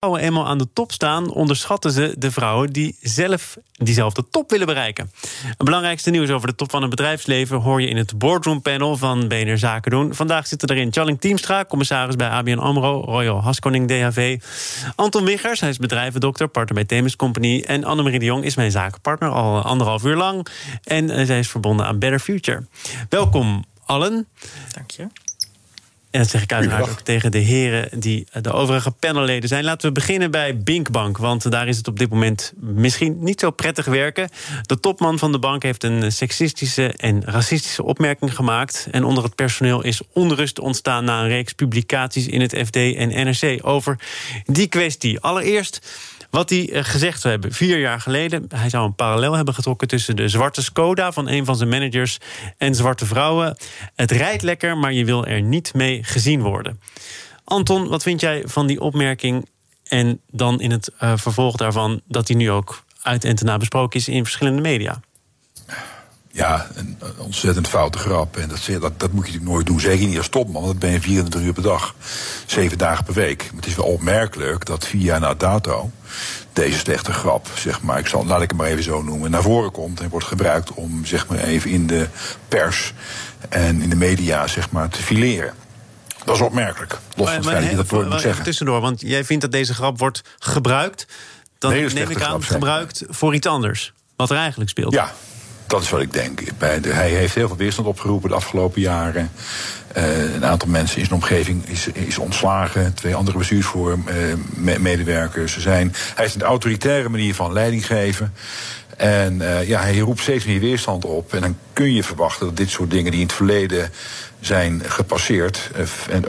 Vrouwen eenmaal aan de top staan, onderschatten ze de vrouwen die zelf diezelfde top willen bereiken. Het belangrijkste nieuws over de top van het bedrijfsleven hoor je in het boardroom panel van BNR Zaken doen. Vandaag zitten erin Challing Teamstra, commissaris bij ABN AMRO, Royal Haskoning DHV. Anton Wiggers, hij is bedrijvendokter, partner bij Themis Company. En Annemarie de Jong is mijn zakenpartner al anderhalf uur lang. En eh, zij is verbonden aan Better Future. Welkom allen. Dank je. En dat zeg ik uiteraard ook tegen de heren die de overige panelleden zijn. Laten we beginnen bij Binkbank, want daar is het op dit moment misschien niet zo prettig werken. De topman van de bank heeft een seksistische en racistische opmerking gemaakt. En onder het personeel is onrust ontstaan na een reeks publicaties in het FD en NRC over die kwestie. Allereerst wat hij eh, gezegd zou hebben vier jaar geleden. Hij zou een parallel hebben getrokken tussen de zwarte Skoda van een van zijn managers en zwarte vrouwen. Het rijdt lekker, maar je wil er niet mee gezien worden. Anton, wat vind jij van die opmerking? En dan in het uh, vervolg daarvan dat hij nu ook uit en te besproken is in verschillende media. Ja, een ontzettend foute grap. En dat, dat, dat moet je natuurlijk nooit doen. Zeker niet als topman, want dat ben je 24 uur per dag. Zeven dagen per week. Maar het is wel opmerkelijk dat vier jaar na dato deze slechte grap, zeg maar, ik zal, laat ik het maar even zo noemen, naar voren komt en wordt gebruikt om zeg maar even in de pers en in de media zeg maar te fileren. Dat is opmerkelijk. Los van het feit dat je dat woord moet zeggen. Tussendoor, want jij vindt dat deze grap wordt gebruikt. Dan neem ik aan, gebruikt voor iets anders. Wat er eigenlijk speelt. Ja, dat is wat ik denk. Hij heeft heel veel weerstand opgeroepen de afgelopen jaren. Uh, een aantal mensen in zijn omgeving is, is ontslagen. Twee andere bestuursvoormedewerkers uh, zijn. Hij heeft een autoritaire manier van leiding geven. En uh, ja, hij roept steeds meer weerstand op. En dan kun je verwachten dat dit soort dingen die in het verleden zijn gepasseerd. Eh, en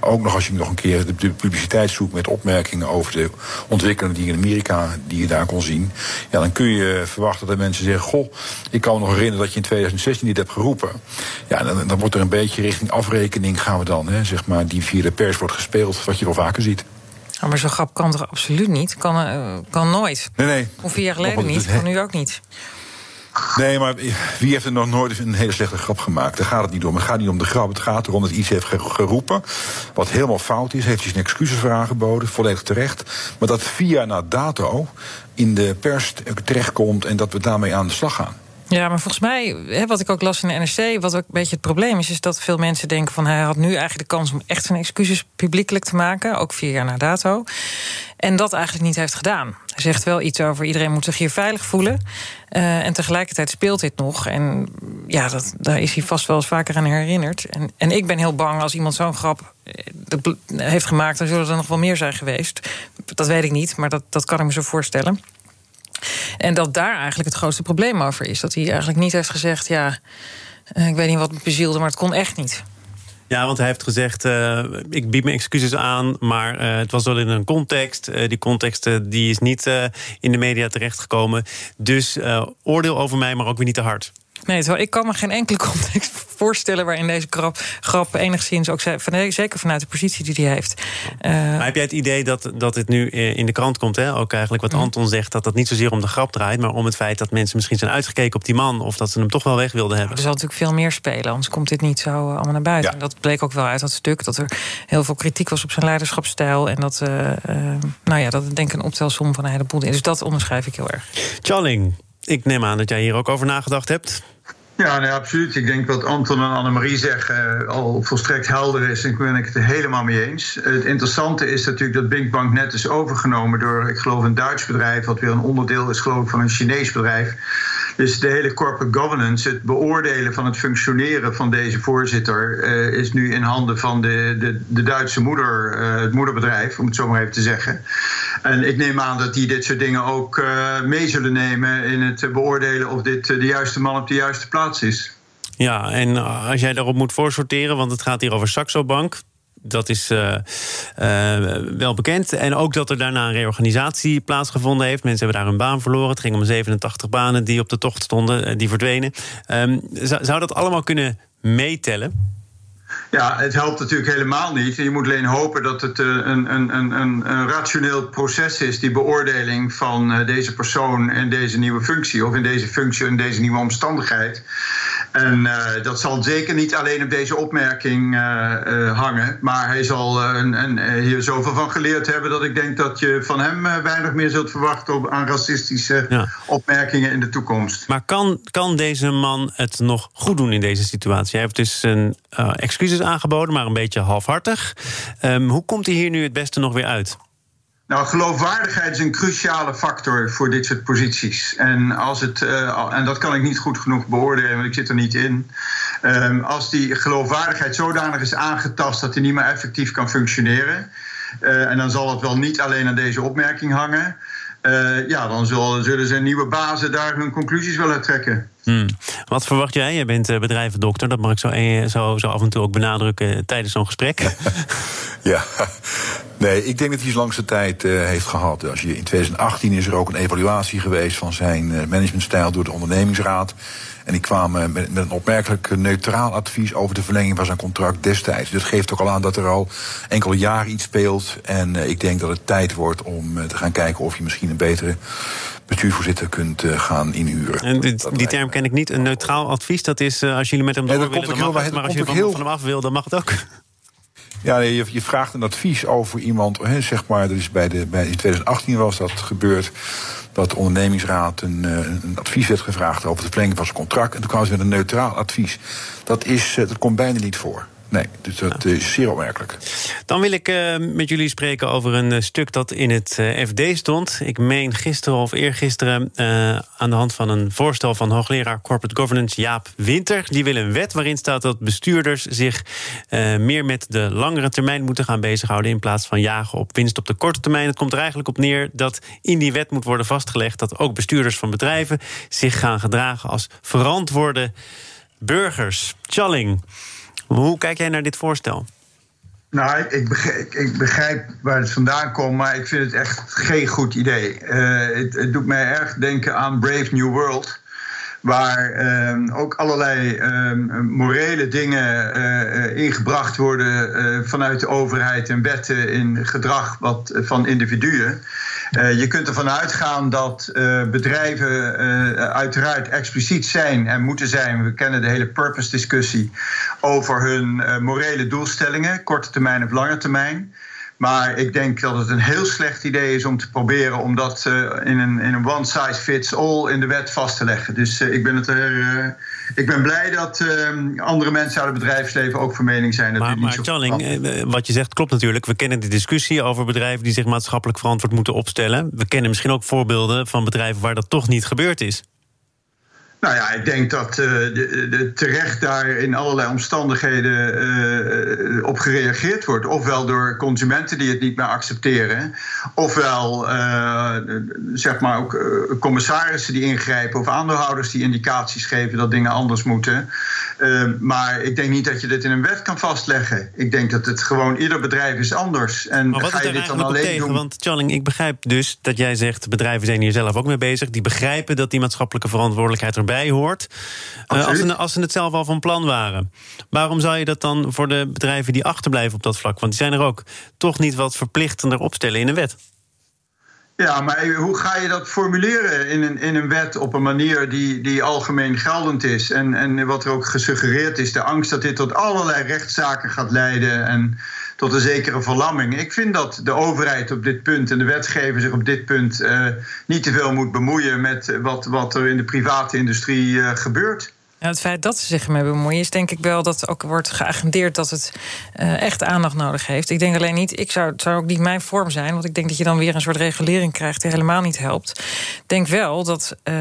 ook nog als je nog een keer de publiciteit zoekt met opmerkingen over de ontwikkelingen die in Amerika die je daar kon zien. Ja, dan kun je verwachten dat mensen zeggen: Goh, ik kan me nog herinneren dat je in 2016 dit hebt geroepen. Ja, dan, dan wordt er een beetje richting afrekening gaan we dan, hè, zeg maar, die via de pers wordt gespeeld, wat je wel vaker ziet. Oh, maar zo'n grap kan toch absoluut niet? Kan, uh, kan nooit. Nee, nee. Of vier jaar geleden niet, kan nu ook niet. Nee, maar wie heeft er nog nooit een hele slechte grap gemaakt? Daar gaat het niet om. Het gaat niet om de grap. Het gaat erom dat iets heeft geroepen. Wat helemaal fout is. Heeft hij zijn excuses voor aangeboden. Volledig terecht. Maar dat via na dato in de pers terechtkomt. En dat we daarmee aan de slag gaan. Ja, maar volgens mij, wat ik ook las in de NRC, wat ook een beetje het probleem is, is dat veel mensen denken van hij had nu eigenlijk de kans om echt zijn excuses publiekelijk te maken, ook vier jaar na dato. En dat eigenlijk niet heeft gedaan. Hij zegt wel iets over iedereen moet zich hier veilig voelen. Uh, en tegelijkertijd speelt dit nog. En ja, dat, daar is hij vast wel eens vaker aan herinnerd. En, en ik ben heel bang als iemand zo'n grap eh, heeft gemaakt, dan zullen er nog wel meer zijn geweest. Dat weet ik niet, maar dat, dat kan ik me zo voorstellen. En dat daar eigenlijk het grootste probleem over is. Dat hij eigenlijk niet heeft gezegd: ja, eh, ik weet niet wat me bezielde, maar het kon echt niet. Ja, want hij heeft gezegd: uh, ik bied mijn excuses aan, maar uh, het was wel in een context. Die context die is niet in de media terechtgekomen. Dus oordeel over mij, maar ook weer niet te hard. Nee, ik kan me geen enkele context voorstellen waarin deze grap, grap enigszins ook zeker vanuit de positie die hij heeft. Uh, maar heb jij het idee dat, dat het nu in de krant komt? Hè? Ook eigenlijk wat mm. Anton zegt, dat dat niet zozeer om de grap draait, maar om het feit dat mensen misschien zijn uitgekeken op die man of dat ze hem toch wel weg wilden hebben. er zal natuurlijk veel meer spelen, anders komt dit niet zo eh, allemaal naar buiten. En dat bleek ook wel uit dat stuk, dat er heel veel kritiek was op zijn leiderschapsstijl en dat, uh, nou ja, dat denk ik een optelsom van een heleboel. Dus dat onderschrijf ik heel erg. Charling, ik neem aan dat jij hier ook over nagedacht hebt. Ja, nee, absoluut. Ik denk wat Anton en Annemarie zeggen uh, al volstrekt helder is. En ben ik het er helemaal mee eens. Het interessante is natuurlijk dat Binkbank net is overgenomen door, ik geloof, een Duits bedrijf. Wat weer een onderdeel is, geloof ik, van een Chinees bedrijf. Dus de hele corporate governance, het beoordelen van het functioneren van deze voorzitter, uh, is nu in handen van de, de, de Duitse moeder, uh, het moederbedrijf, om het zo maar even te zeggen. En ik neem aan dat die dit soort dingen ook uh, mee zullen nemen in het beoordelen of dit de juiste man op de juiste plaats is. Ja, en als jij daarop moet voorsorteren, want het gaat hier over Saxo Bank dat is uh, uh, wel bekend. En ook dat er daarna een reorganisatie plaatsgevonden heeft. Mensen hebben daar hun baan verloren. Het ging om 87 banen die op de tocht stonden, die verdwenen. Zou, zou dat allemaal kunnen meetellen? Ja, het helpt natuurlijk helemaal niet. Je moet alleen hopen dat het een, een, een, een, rationeel proces is, die beoordeling van deze persoon in deze nieuwe functie, of in deze functie in deze nieuwe omstandigheid. En uh, dat zal zeker niet alleen op deze opmerking uh, uh, hangen. Maar hij zal hier zoveel van geleerd hebben dat ik denk dat je van hem weinig meer zult verwachten op, aan racistische ja. opmerkingen in de toekomst. Maar kan, kan deze man het nog goed doen in deze situatie? Hij heeft dus zijn excuses aangeboden, maar een beetje halfhartig. Um, hoe komt hij hier nu het beste nog weer uit? Nou, geloofwaardigheid is een cruciale factor voor dit soort posities. En, als het, uh, en dat kan ik niet goed genoeg beoordelen, want ik zit er niet in. Um, als die geloofwaardigheid zodanig is aangetast dat hij niet meer effectief kan functioneren. Uh, en dan zal het wel niet alleen aan deze opmerking hangen. Uh, ja, dan zullen, zullen zijn nieuwe bazen daar hun conclusies wel uit trekken. Hmm. Wat verwacht jij? Je bent bedrijvendokter, dat mag ik zo, zo, zo af en toe ook benadrukken tijdens zo'n gesprek. ja, Nee, ik denk dat hij zijn langste tijd uh, heeft gehad. Als je, in 2018 is er ook een evaluatie geweest van zijn uh, managementstijl door de ondernemingsraad. En die kwamen met, met, een opmerkelijk neutraal advies over de verlenging van zijn contract destijds. Dus dat geeft ook al aan dat er al enkele jaren iets speelt. En uh, ik denk dat het tijd wordt om te gaan kijken of je misschien een betere bestuursvoorzitter kunt gaan inhuren. En dit, die term ken ik niet. Een neutraal advies, dat is als jullie met hem door willen, dan mag het. Maar als je van, heel... van hem af wil, dan mag het ook. Ja, je, je, vraagt een advies over iemand, hè, zeg maar, is bij de, bij, in 2018 was dat gebeurd, dat de ondernemingsraad een, eh, een advies werd gevraagd over de verlenging van zijn contract. En toen kwamen ze met een neutraal advies. Dat, is, eh, dat komt bijna niet voor. Nee, dus dat is zeer opmerkelijk. Dan wil ik uh, met jullie spreken over een uh, stuk dat in het uh, FD stond. Ik meen gisteren of eergisteren aan de hand van een voorstel van hoogleraar Corporate Governance Jaap Winter. Die wil een wet waarin staat dat bestuurders zich meer met de langere termijn moeten gaan bezighouden. In plaats van jagen op winst op de korte termijn. Het komt er eigenlijk op neer dat in die wet moet worden vastgelegd dat ook bestuurders van bedrijven zich gaan gedragen als verantwoorde burgers. Challing. Hoe kijk jij naar dit voorstel? Nou, ik begrijp, ik begrijp, waar het vandaan komt, maar ik vind het echt geen goed idee. Uh, het, doet mij erg denken aan Brave New World. Waar uh, ook allerlei uh, morele dingen ingebracht worden vanuit de overheid en wetten in gedrag wat, van individuen. Uh, je kunt ervan uitgaan dat uh, bedrijven uh, uiteraard expliciet zijn en moeten zijn. We kennen de hele purpose-discussie over hun morele doelstellingen, korte termijn of lange termijn. Maar ik denk dat het een heel slecht idee is om te proberen om dat in een, in een one size fits all in de wet vast te leggen. Dus ik ben het er ik ben blij dat uh, andere mensen uit het bedrijfsleven ook van mening zijn. Dat maar maar Charling, eh, wat je zegt klopt natuurlijk. We kennen de discussie over bedrijven die zich maatschappelijk verantwoord moeten opstellen. We kennen misschien ook voorbeelden van bedrijven waar dat toch niet gebeurd is. Nou ja, ik denk dat uh, de, de terecht daar in allerlei omstandigheden uh, op gereageerd wordt. Ofwel door consumenten die het niet meer accepteren. Ofwel uh, zeg maar ook commissarissen die ingrijpen. Of aandeelhouders die indicaties geven dat dingen anders moeten. maar ik denk niet dat je dit in een wet kan vastleggen. Ik denk dat het gewoon ieder bedrijf is anders. En maar wat ga je dit dan alleen tegen? doen? Want Charling, ik begrijp dus dat jij zegt... bedrijven zijn hier zelf ook mee bezig. Die begrijpen dat die maatschappelijke verantwoordelijkheid erbij hoort. Uh, als, ze, als ze het zelf al van plan waren. Waarom zou je dat dan voor de bedrijven die achterblijven op dat vlak? Want die zijn er ook toch niet wat verplichtender opstellen in een wet. Ja, maar hoe ga je dat formuleren in een, in een wet op een manier die, die algemeen geldend is? En, en wat er ook gesuggereerd is, de angst dat dit tot allerlei rechtszaken gaat leiden en tot een zekere verlamming. Ik vind dat de overheid op dit punt en de wetgever zich op dit punt uh, niet te veel moet bemoeien met wat, wat er in de private industrie uh, gebeurt. Het feit dat ze zich ermee bemoeien, is denk ik wel dat ook wordt geagendeerd dat het uh, echt aandacht nodig heeft. Ik denk alleen niet, ik zou, het zou ook niet mijn vorm zijn, want ik denk dat je dan weer een soort regulering krijgt die helemaal niet helpt. Ik denk wel dat uh,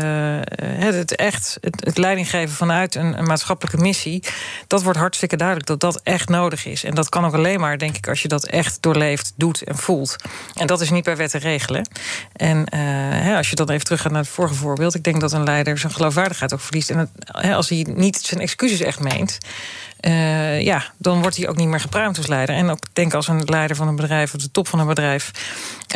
het echt, het, leidinggeven vanuit een, maatschappelijke missie, dat wordt hartstikke duidelijk dat dat echt nodig is. En dat kan ook alleen maar, denk ik, als je dat echt doorleeft, doet en voelt. En dat is niet bij wet te regelen. En uh, als je dan even teruggaat naar het vorige voorbeeld, ik denk dat een leider zijn geloofwaardigheid ook verliest. En het, als hij niet zijn excuses echt meent. Uh, ja, dan wordt hij ook niet meer gepruimd als leider. En ook denk als een leider van een bedrijf, of de top van een bedrijf,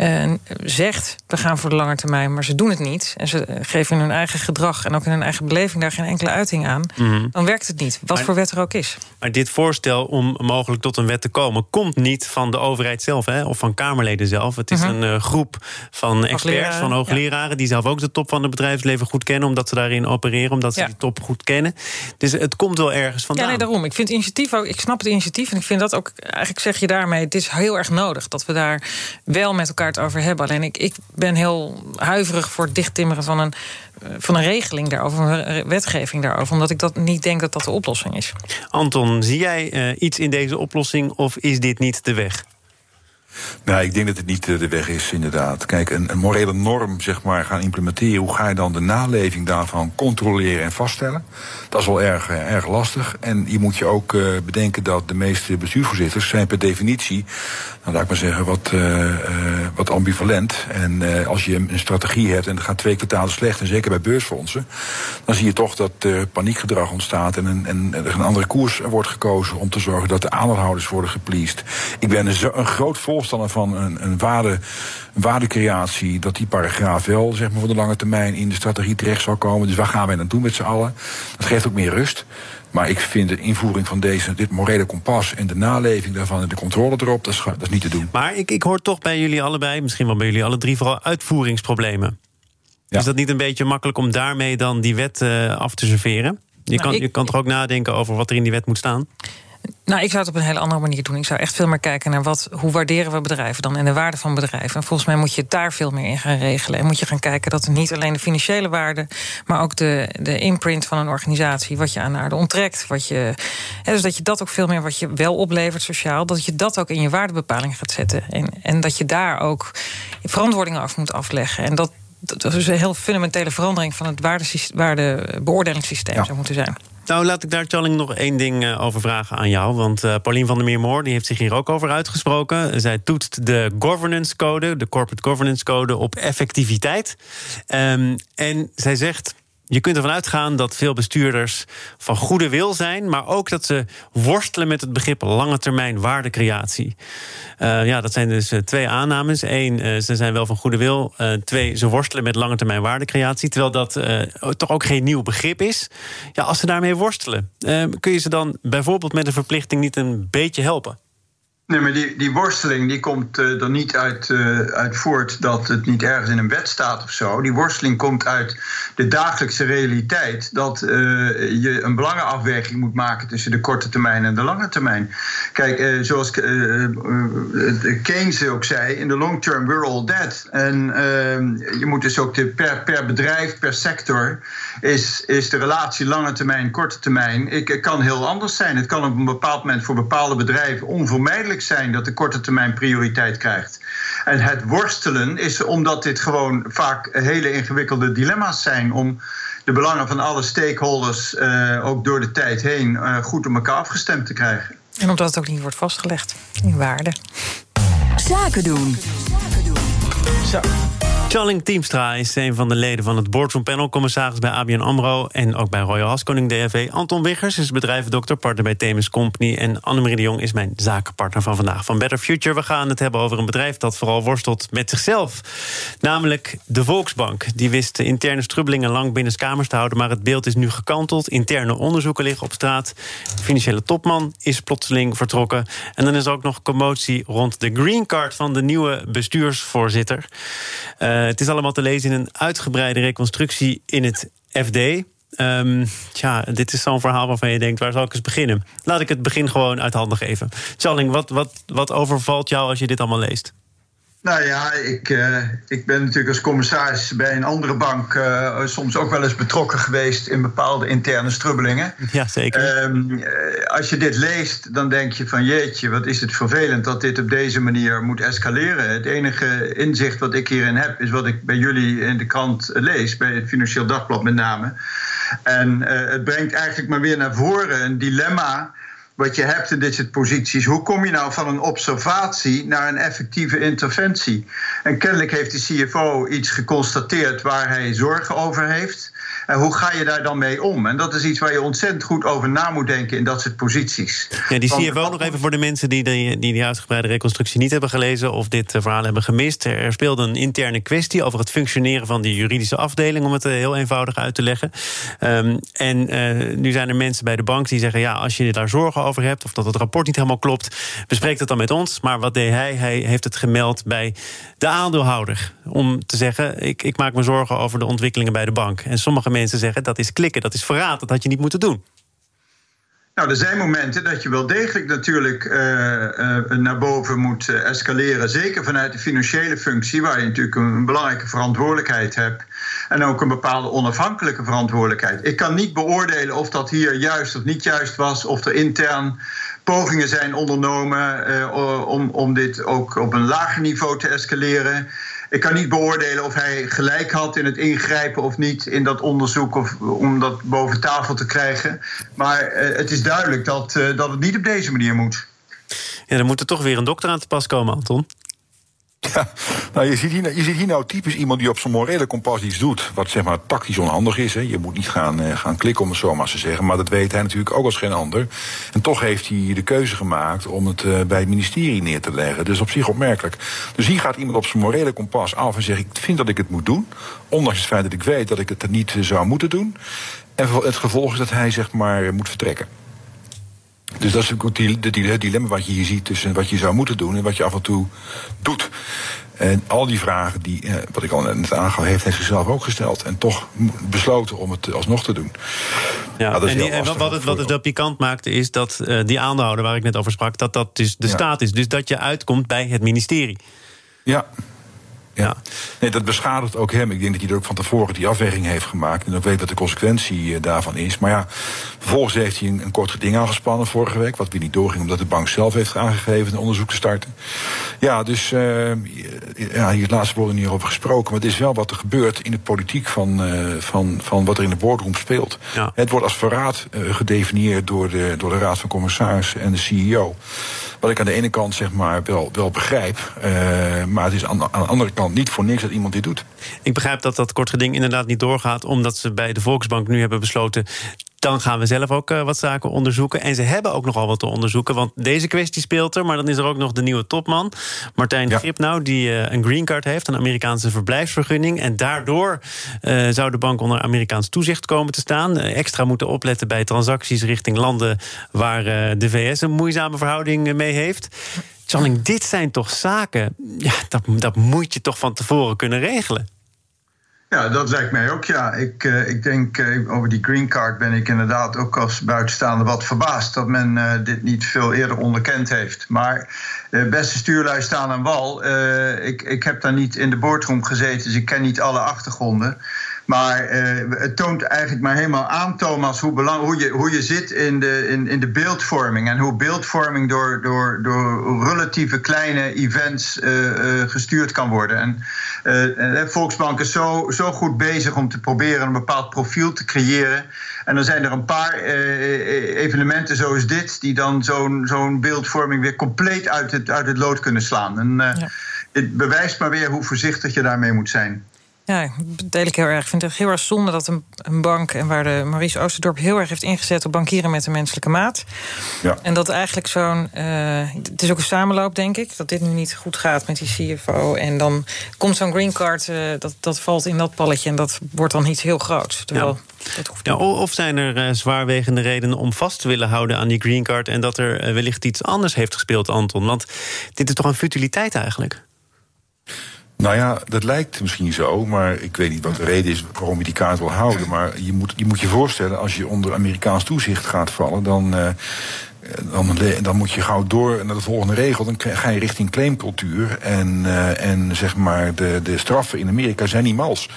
uh, zegt: we gaan voor de lange termijn, maar ze doen het niet. En ze geven in hun eigen gedrag en ook in hun eigen beleving daar geen enkele uiting aan. Mm-hmm. Dan werkt het niet, wat voor wet er ook is. Maar dit voorstel om mogelijk tot een wet te komen, komt niet van de overheid zelf hè, of van Kamerleden zelf. Het is mm-hmm. een uh, groep van experts, van hoogleraren, ja. die zelf ook de top van het bedrijfsleven goed kennen, omdat ze daarin opereren, omdat ze ja. die top goed kennen. Dus het komt wel ergens vandaan. Ja, nee, daarom. Ik vind initiatief ook, ik snap het initiatief en ik vind dat ook, eigenlijk zeg je daarmee, het is heel erg nodig dat we daar wel met elkaar het over hebben. Alleen ik, ik ben heel huiverig voor het dichttimmeren van een, van een regeling daarover, een wetgeving daarover, omdat ik dat niet denk dat dat de oplossing is. Anton, zie jij uh, iets in deze oplossing of is dit niet de weg? Nou, ik denk dat het niet eh, de weg is, inderdaad. Kijk, een, een, morele norm zeg maar, gaan implementeren, hoe ga je dan de naleving daarvan controleren en vaststellen? Dat is wel erg, eh, erg lastig. En je moet je ook uh, bedenken dat de meeste bestuursvoorzitters zijn per definitie, nou, laat ik maar zeggen, wat, wat ambivalent. En als je een strategie hebt en het gaat twee kwartalen slecht, en zeker bij beursfondsen, dan zie je toch dat er paniekgedrag ontstaat en, en, en er een andere koers wordt gekozen om te zorgen dat de aandeelhouders worden gepleased. Ik ben een, een groot voorstander van een, een, waarde, een waardecreatie, dat die paragraaf wel zeg maar, voor de lange termijn in de strategie terecht zal komen. Dus waar gaan wij naartoe met z'n allen? Dat geeft ook meer rust. Maar ik vind de invoering van deze, dit morele kompas en de naleving daarvan en de controle erop, dat is, dat is niet te doen. Maar ik, ik hoor toch bij jullie allebei, misschien wel bij jullie alle drie, vooral uitvoeringsproblemen. Ja. Is dat niet een beetje makkelijk om daarmee dan die wet uh, af te serveren? Je, nou, kan, ik, je kan toch ook nadenken over wat er in die wet moet staan? Nou, ik zou het op een hele andere manier doen. Ik zou echt veel meer kijken naar wat, hoe waarderen we bedrijven dan en de waarde van bedrijven. En volgens mij moet je daar veel meer in gaan regelen. En moet je gaan kijken dat niet alleen de financiële waarde, maar ook de, de imprint van een organisatie, wat je aan aarde onttrekt. Wat je, hè, dus dat je dat ook veel meer wat je wel oplevert sociaal, dat je dat ook in je waardebepaling gaat zetten. En, en dat je daar ook verantwoordingen af moet afleggen. En dat, dat is een heel fundamentele verandering van het waardebeoordelingssysteem ja. zou moeten zijn. Nou, laat ik daar, Challing, nog één ding uh, over vragen aan jou. Want uh, Paulien van der Meermoor die heeft zich hier ook over uitgesproken. Zij toetst de governance code, de corporate governance code, op effectiviteit. Um, en zij zegt. Je kunt ervan uitgaan dat veel bestuurders van goede wil zijn, maar ook dat ze worstelen met het begrip lange termijn waardecreatie. Uh, ja, dat zijn dus uh, twee aannames. Eén, uh, ze zijn wel van goede wil. twee, ze worstelen met lange termijn waardecreatie. Terwijl dat toch ook geen nieuw begrip is. Ja, als ze daarmee worstelen, kun je ze dan bijvoorbeeld met een verplichting niet een beetje helpen? Nee, maar die, die worsteling die komt uh, er niet uit, uh, uit voort dat het niet ergens in een wet staat of zo. Die worsteling komt uit de dagelijkse realiteit. Dat uh, je een belangenafweging moet maken tussen de korte termijn en de lange termijn. Kijk, zoals Keynes ook zei, in de long term we're all dead. En je moet dus ook de, per, per bedrijf, per sector, is, is de relatie lange termijn, korte termijn. Ik, kan heel anders zijn. Het kan op een bepaald moment voor bepaalde bedrijven onvermijdelijk zijn dat de korte termijn prioriteit krijgt. En het worstelen is omdat dit gewoon vaak hele ingewikkelde dilemma's zijn om de belangen van alle stakeholders uh, ook door de tijd heen uh, goed op elkaar afgestemd te krijgen. En omdat het ook niet wordt vastgelegd in waarde. Zaken doen. Zo. Charling Teamstra is een van de leden van het boardroom panel, commissaris bij ABN AMRO en ook bij Royal Haskoning DFV. Anton Wiggers is bedrijvendokter, partner bij Themis Company. En Annemarie de Jong is mijn zakenpartner van vandaag van Better Future. We gaan het hebben over een bedrijf dat vooral worstelt met zichzelf. Namelijk de Volksbank. Die wist de interne strubbelingen lang binnen kamers te houden, maar het beeld is nu gekanteld. Interne onderzoeken liggen op straat. De financiële topman is plotseling vertrokken. En dan is er ook nog commotie rond de green card van de nieuwe bestuursvoorzitter. Uh, het is allemaal te lezen in een uitgebreide reconstructie in het FD. Um, tja, dit is zo'n verhaal waarvan je denkt, waar zal ik eens beginnen? Laat ik het begin gewoon uit handen geven. Charling, wat, wat, wat overvalt jou als je dit allemaal leest? Nou ja, ik, uh, ik ben natuurlijk als commissaris bij een andere bank uh, soms ook wel eens betrokken geweest in bepaalde interne strubbelingen. Ja, zeker. Um, als je dit leest, dan denk je van jeetje, wat is het vervelend dat dit op deze manier moet escaleren. Het enige inzicht wat ik hierin heb, is wat ik bij jullie in de krant lees, bij het Financieel Dagblad met name. En uh, het brengt eigenlijk maar weer naar voren een dilemma wat je hebt in dit soort posities. Hoe kom je nou van een observatie naar een effectieve interventie? En kennelijk heeft de CFO iets geconstateerd waar hij zorgen over heeft. En hoe ga je daar dan mee om? En dat is iets waar je ontzettend goed over na moet denken in dat soort posities. Ja, die Want- CFO nog even voor de mensen die die, die die uitgebreide reconstructie niet hebben gelezen of dit eh, verhaal hebben gemist. Er er speelde een interne kwestie over het functioneren van die juridische afdeling, om het eh, heel eenvoudig uit te leggen. Ehm, en eh, nu zijn er mensen bij de bank die zeggen: ja, als je daar zorgen over hebt of dat het rapport niet helemaal klopt, bespreek dat dan met ons. Maar wat deed hij? Hij heeft het gemeld bij de aandeelhouder. Om te zeggen: ik, ik maak me zorgen over de ontwikkelingen bij de bank. En sommige mensen zeggen: dat is klikken, dat is verraad, dat had je niet moeten doen. Nou, er zijn momenten dat je wel degelijk natuurlijk eh, eh, naar boven moet eh, escaleren. Zeker vanuit de financiële functie, waar je natuurlijk een belangrijke verantwoordelijkheid hebt. En ook een bepaalde onafhankelijke verantwoordelijkheid. Ik kan niet beoordelen of dat hier juist of niet juist was, of er intern pogingen zijn ondernomen om, om dit ook op een lager niveau te escaleren. Ik kan niet beoordelen of hij gelijk had in het ingrijpen of niet in dat onderzoek of om dat boven tafel te krijgen. Maar eh, het is duidelijk dat, eh, dat het niet op deze manier moet. Ja, dan moet er toch weer een dokter aan te pas komen, Anton. Ja, nou, je, ziet hier, je hier nou typisch iemand die op zijn morele kompas iets doet. wat zeg maar tactisch onhandig is. Hè. Je moet niet gaan, eh, gaan klikken, om het zo maar te zeggen. Maar dat weet hij natuurlijk ook als geen ander. En toch heeft hij de keuze gemaakt om het eh, bij het ministerie neer te leggen. Dus op zich opmerkelijk. Dus hier gaat iemand op zijn morele kompas af en zegt: Ik vind dat ik het moet doen. Ondanks het feit dat ik weet dat ik het niet eh, zou moeten doen. En het gevolg is dat hij zeg maar moet vertrekken. Dus dat is het dile- dilemma wat je hier ziet tussen wat je zou moeten doen en wat je af en toe doet. En al die vragen die, eh, wat ik al net aangaf, heeft hij zichzelf ook gesteld. En toch besloten om het alsnog te doen. Ja, dat is en, die- en wat, het, wat het zo pikant maakte, is dat eh, die aandeelhouder waar ik net over sprak, dat dat dus de Ja. staat is. Dus dat je uitkomt bij het ministerie. Ja. Ja. Nee, dat beschadigt ook hem. Ik denk dat hij er ook van tevoren die afweging heeft gemaakt. En ook weet wat de consequentie eh, daarvan is. Maar ja, vervolgens heeft hij een, een kort geding aangespannen vorige week. Wat weer niet doorging omdat de bank zelf heeft aangegeven een onderzoek te starten. Ja, dus eh, ja, hier het laatste woord niet over gesproken. Maar het is wel wat er gebeurt in de politiek van, eh, van, van wat er in de boardroom speelt. Ja. Het wordt als verraad gedefinieerd door de, door de Raad van Commissarissen en de CEO. Wat ik aan de ene kant zeg maar wel, wel begrijp. maar het is aan, aan de andere kant niet voor niks dat iemand dit doet. Ik begrijp dat dat kort geding inderdaad niet doorgaat, omdat ze bij de Volksbank nu hebben besloten. Dan gaan we zelf ook eh, wat zaken onderzoeken. En ze hebben ook nogal wat te onderzoeken. Want deze kwestie speelt er. Maar dan is er ook nog de nieuwe topman. Martijn Ja. Gripnau, die eh, een green card heeft. Een Amerikaanse verblijfsvergunning. En daardoor eh, zou de bank onder Amerikaans toezicht komen te staan. Extra moeten opletten bij transacties richting landen... waar de VS een moeizame verhouding mee heeft. Channing, dit zijn toch zaken... Ja, dat, dat moet je toch van tevoren kunnen regelen? Ja, dat lijkt mij ook, ja. Ik, eh, ik denk eh, over die green card ben ik inderdaad ook als buitenstaander wat verbaasd dat men eh, dit niet veel eerder onderkend heeft. Maar beste stuurlui staan aan wal. Ik, ik heb daar niet in de boardroom gezeten, dus ik ken niet alle achtergronden. Maar eh, het toont eigenlijk maar helemaal aan, Thomas, hoe, belang, hoe, je, hoe je zit in de, in, in de beeldvorming. En hoe beeldvorming door, door, door relatieve kleine events eh, eh, gestuurd kan worden. En Volksbank is zo, zo goed bezig om te proberen een bepaald profiel te creëren. En dan zijn er een paar evenementen zoals dit, die dan zo'n zo'n beeldvorming weer compleet uit het, uit het lood kunnen slaan. En Ja. het bewijst maar weer hoe voorzichtig je daarmee moet zijn. Ja, dat deel ik heel erg. Ik vind het heel erg zonde dat een, een bank... en waar de Maurice Oosterdorp heel erg heeft ingezet... op bankieren met de menselijke maat. Ja. En dat eigenlijk zo'n... eh, het is ook een samenloop, denk ik. Dat dit nu niet goed gaat met die CFO. En dan komt zo'n green card, eh, dat, dat valt in dat palletje... en dat wordt dan iets heel groots. Terwijl, dat hoeft of zijn er eh, zwaarwegende redenen om vast te willen houden aan die green card... en dat er wellicht iets anders heeft gespeeld, Anton? Want dit is toch een futiliteit eigenlijk? Nou ja, dat lijkt misschien zo, maar ik weet niet wat de reden is waarom je die kaart wil houden. Maar je moet je, moet je voorstellen, als je onder Amerikaans toezicht gaat vallen, dan, eh, dan, le- dan moet je gauw door naar de volgende regel. Dan ga je richting claimcultuur. En, eh, en zeg maar, de, de straffen in Amerika zijn niet mals.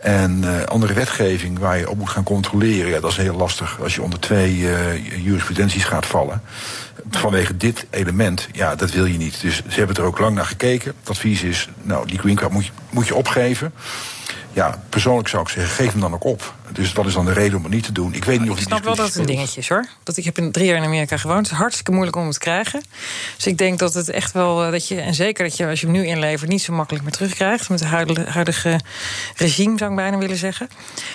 En eh, andere wetgeving waar je op moet gaan controleren, ja, dat is heel lastig als je onder twee eh, jurisprudenties gaat vallen. Vanwege dit element, ja, dat wil je niet. Dus ze hebben er ook lang naar gekeken. Het advies is, nou, die green card moet je, moet je opgeven. Ja, persoonlijk zou ik zeggen, geef hem dan ook op. Dus wat is dan de reden om het niet te doen? Ik weet niet of Ik snap wel dat het een dingetje is hoor. Dat ik heb in drie jaar in Amerika gewoond. Het is hartstikke moeilijk om het te krijgen. Dus ik denk dat het echt wel. eh, Dat je, en zeker dat je als je hem nu inlevert, niet zo makkelijk meer terugkrijgt. Met het huidige, huidige regime, zou ik bijna willen zeggen.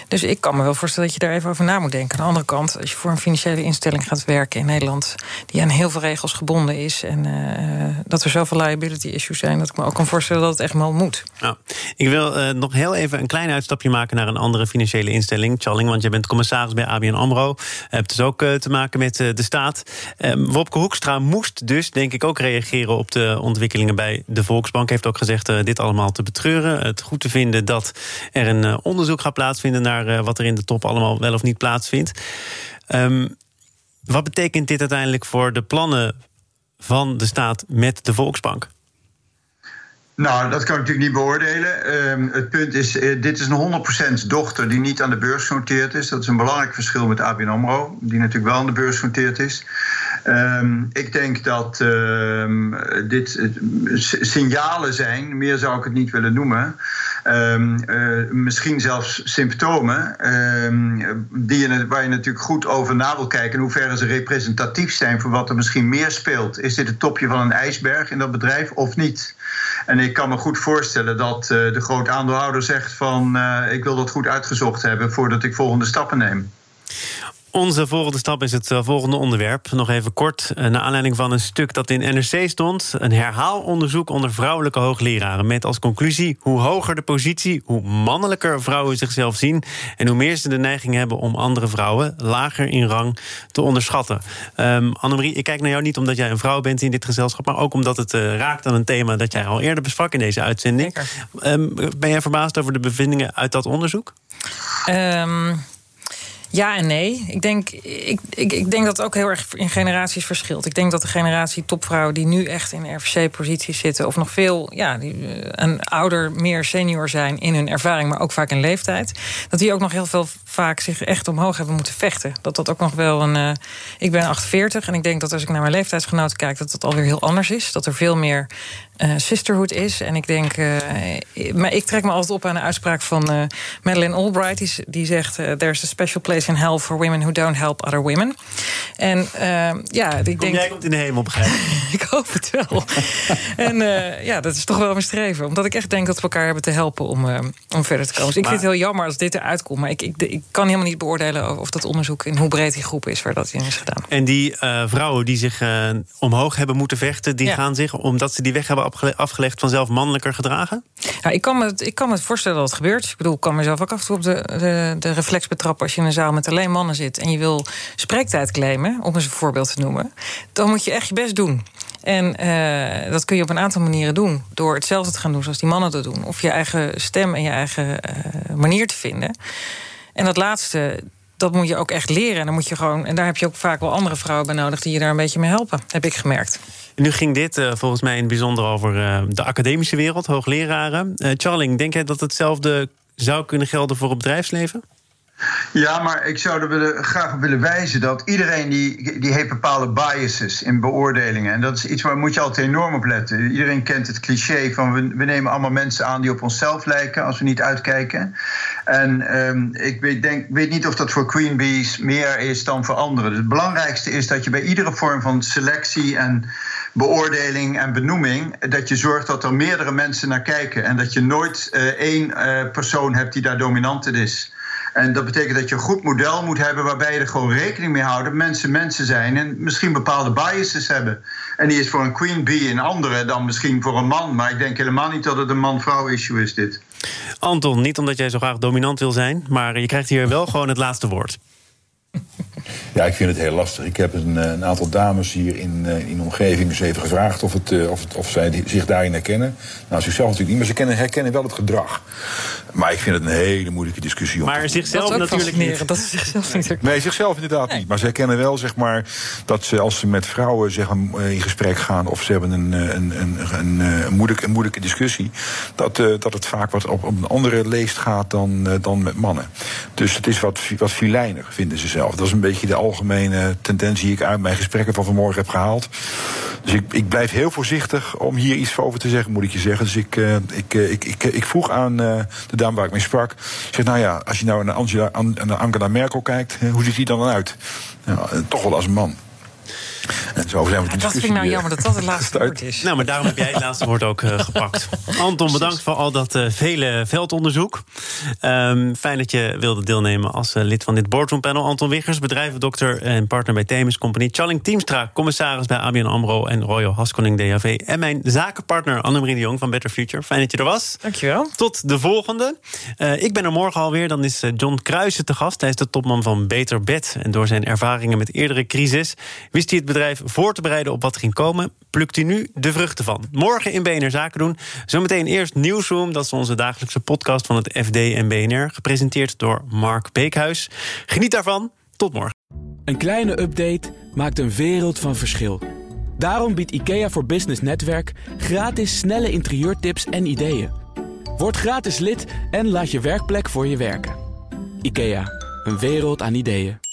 Dus ik kan me wel voorstellen dat je daar even over na moet denken. Aan de andere kant, als je voor een financiële instelling gaat werken in Nederland. die aan heel veel regels gebonden is. en eh, dat er zoveel liability issues zijn. dat ik me ook kan voorstellen dat het echt wel moet. Nou, ik wil eh, nog heel even een klein uitstapje maken naar een andere financiële instelling, Challing, want je bent commissaris bij ABN AMRO. Hebt dus ook eh, te maken met eh, de staat. Eh, Wopke Hoekstra moest dus, denk ik, ook reageren op de ontwikkelingen bij de Volksbank. Heeft ook gezegd eh, dit allemaal te betreuren. Het goed te vinden dat er een onderzoek gaat plaatsvinden naar wat er in de top allemaal wel of niet plaatsvindt. Ehm, wat betekent dit uiteindelijk voor de plannen van de staat met de Volksbank? Nou, dat kan ik natuurlijk niet beoordelen. Ehm, het punt is, eh, dit is een 100% dochter die niet aan de beurs genoteerd is. Dat is een belangrijk verschil met ABN AMRO, die natuurlijk wel aan de beurs genoteerd is. Ehm, ik denk dat ehm, dit signalen zijn, meer zou ik het niet willen noemen. Eh, misschien zelfs symptomen, die je, waar je natuurlijk goed over na wil kijken. In hoeverre ze representatief zijn voor wat er misschien meer speelt. Is dit het topje van een ijsberg in dat bedrijf of niet? En ik kan me goed voorstellen dat eh, de groot aandeelhouder zegt van... eh, ik wil dat goed uitgezocht hebben voordat ik volgende stappen neem. Onze volgende stap is het eh, volgende onderwerp. Nog even kort, eh, naar aanleiding van een stuk dat in NRC stond. Een herhaalonderzoek onder vrouwelijke hoogleraren. Met als conclusie: hoe hoger de positie, hoe mannelijker vrouwen zichzelf zien. En hoe meer ze de neiging hebben om andere vrouwen lager in rang te onderschatten. Um, Annemarie, ik kijk naar jou niet omdat jij een vrouw bent in dit gezelschap. maar ook omdat het uh, raakt aan een thema dat jij al eerder besprak in deze uitzending. Um, ben jij verbaasd over de bevindingen uit dat onderzoek? Um, ja en nee. Ik denk, ik, ik, ik denk dat het ook heel erg in generaties verschilt. Ik denk dat de generatie topvrouwen die nu echt in RVC-posities zitten, of nog veel ja, die, een ouder, meer senior zijn in hun ervaring, maar ook vaak in leeftijd, dat die ook nog heel veel vaak zich echt omhoog hebben moeten vechten. Dat dat ook nog wel een. Uh, ik ben 48 en ik denk dat als ik naar mijn leeftijdsgenoten kijk, dat dat alweer heel anders is. Dat er veel meer uh, sisterhood is. En ik denk, uh, maar ik trek me altijd op aan de uitspraak van Madeleine Albright. Die, die zegt: There's a special place in hell for women who don't help other women. En ja, ik Kom denk. Jij komt in de hemel, begrijp ik hoop het wel. en ja, dat is toch wel mijn streven. Omdat ik echt denk dat we elkaar hebben te helpen om, om verder te komen. Dus ik vind het heel jammer als dit eruit komt. Maar ik, ik, ik kan helemaal niet beoordelen of dat onderzoek in hoe breed die groep is waar dat in is gedaan. En die vrouwen die zich omhoog hebben moeten vechten, die Ja. gaan zich, omdat ze die weg hebben afgele- afgelegd, vanzelf mannelijker gedragen? Ja, ik, kan me, ik kan me voorstellen dat het gebeurt. Ik bedoel, ik kan mezelf ook af en toe op de, de, de reflex betrappen... als je in een zaal met alleen mannen zit... en je wil spreektijd claimen, om eens een voorbeeld te noemen... dan moet je echt je best doen. En uh, dat kun je op een aantal manieren doen. Door hetzelfde te gaan doen zoals die mannen dat doen. Of je eigen stem en je eigen uh, manier te vinden. En dat laatste, dat moet je ook echt leren. En, dan moet je gewoon, en daar heb je ook vaak wel andere vrouwen bij nodig... die je daar een beetje mee helpen, heb ik gemerkt. Nu ging dit uh, volgens mij in het bijzonder over uh, de academische wereld, hoogleraren. Uh, Charling, denk jij dat hetzelfde zou kunnen gelden voor het bedrijfsleven? Ja, maar ik zou er willen, graag op willen wijzen dat iedereen die, die heeft bepaalde biases in beoordelingen. En dat is iets waar moet je altijd enorm op letten. Iedereen kent het cliché van we, we nemen allemaal mensen aan die op onszelf lijken als we niet uitkijken. En um, ik weet, denk, weet niet of dat voor Queen Bees meer is dan voor anderen. Dus het belangrijkste is dat je bij iedere vorm van selectie en beoordeling en benoeming, dat je zorgt dat er meerdere mensen naar kijken. En dat je nooit uh, één uh, persoon hebt die daar dominant in is. En dat betekent dat je een goed model moet hebben waarbij je er gewoon rekening mee houdt dat mensen mensen zijn en misschien bepaalde biases hebben. En die is voor een queen bee een andere dan misschien voor een man. Maar ik denk helemaal niet dat het een man-vrouw issue is dit. Anton, niet omdat jij zo graag dominant wil zijn, maar je krijgt hier wel gewoon het laatste woord. Ja, ik vind het heel lastig. Ik heb een, een aantal dames hier in, in de omgeving eens even gevraagd of, het, of, het, of zij zich daarin herkennen. Nou, zichzelf natuurlijk niet, maar ze kennen, herkennen wel het gedrag. Maar ik vind het een hele moeilijke discussie. Maar zichzelf natuurlijk niet. Dat is zichzelf niet. Nee, zichzelf inderdaad nee. niet. Maar ze herkennen wel, zeg maar, dat ze als ze met vrouwen zeg maar, in gesprek gaan of ze hebben een, een, een, een, een, moeilijke, een moeilijke discussie, dat, uh, dat het vaak wat op, op een andere leest gaat dan, uh, dan met mannen. Dus het is wat, wat filijner, vinden ze zelf. Dat is een beetje de algemene tendentie die ik uit mijn gesprekken van vanmorgen heb gehaald. Dus ik, ik blijf heel voorzichtig om hier iets over te zeggen, moet ik je zeggen. Dus ik, uh, ik, ik, ik, ik, vroeg aan uh, de dame waar ik mee sprak. Ik zeg, nou ja, als je nou naar, Angela, Angela Merkel kijkt, hoe ziet die dan uit? Nou, toch wel als een man. En zo zijn we ja, dat vind ik nou jammer dat dat het laatste woord is. Nou, maar daarom heb jij het laatste woord ook uh, gepakt. Anton, bedankt voor al dat uh, vele veldonderzoek. Um, fijn dat je wilde deelnemen als uh, lid van dit boardroompanel. Anton Wiggers, bedrijvendokter en partner bij Themis Company. Charling Teamstra, commissaris bij ABN AMRO en Royal Haskoning DHV. En mijn zakenpartner Annemarie de Jong van Better Future. Fijn dat je er was. Dankjewel. Tot de volgende. ik ben er morgen alweer. Dan is John Kruijsen te gast. Hij is de topman van Beter Bed. En door zijn ervaringen met eerdere crisis wist hij het bedrijf voor te bereiden op wat ging komen, plukt u nu de vruchten van. Morgen in BNR Zaken doen. Zometeen eerst Nieuwsroom, dat is onze dagelijkse podcast van het FD en BNR, gepresenteerd door Mark Beekhuis. Geniet daarvan. Tot morgen. Een kleine update maakt een wereld van verschil. Daarom biedt IKEA voor Business Netwerk gratis snelle interieurtips en ideeën. Word gratis lid en laat je werkplek voor je werken. IKEA, een wereld aan ideeën.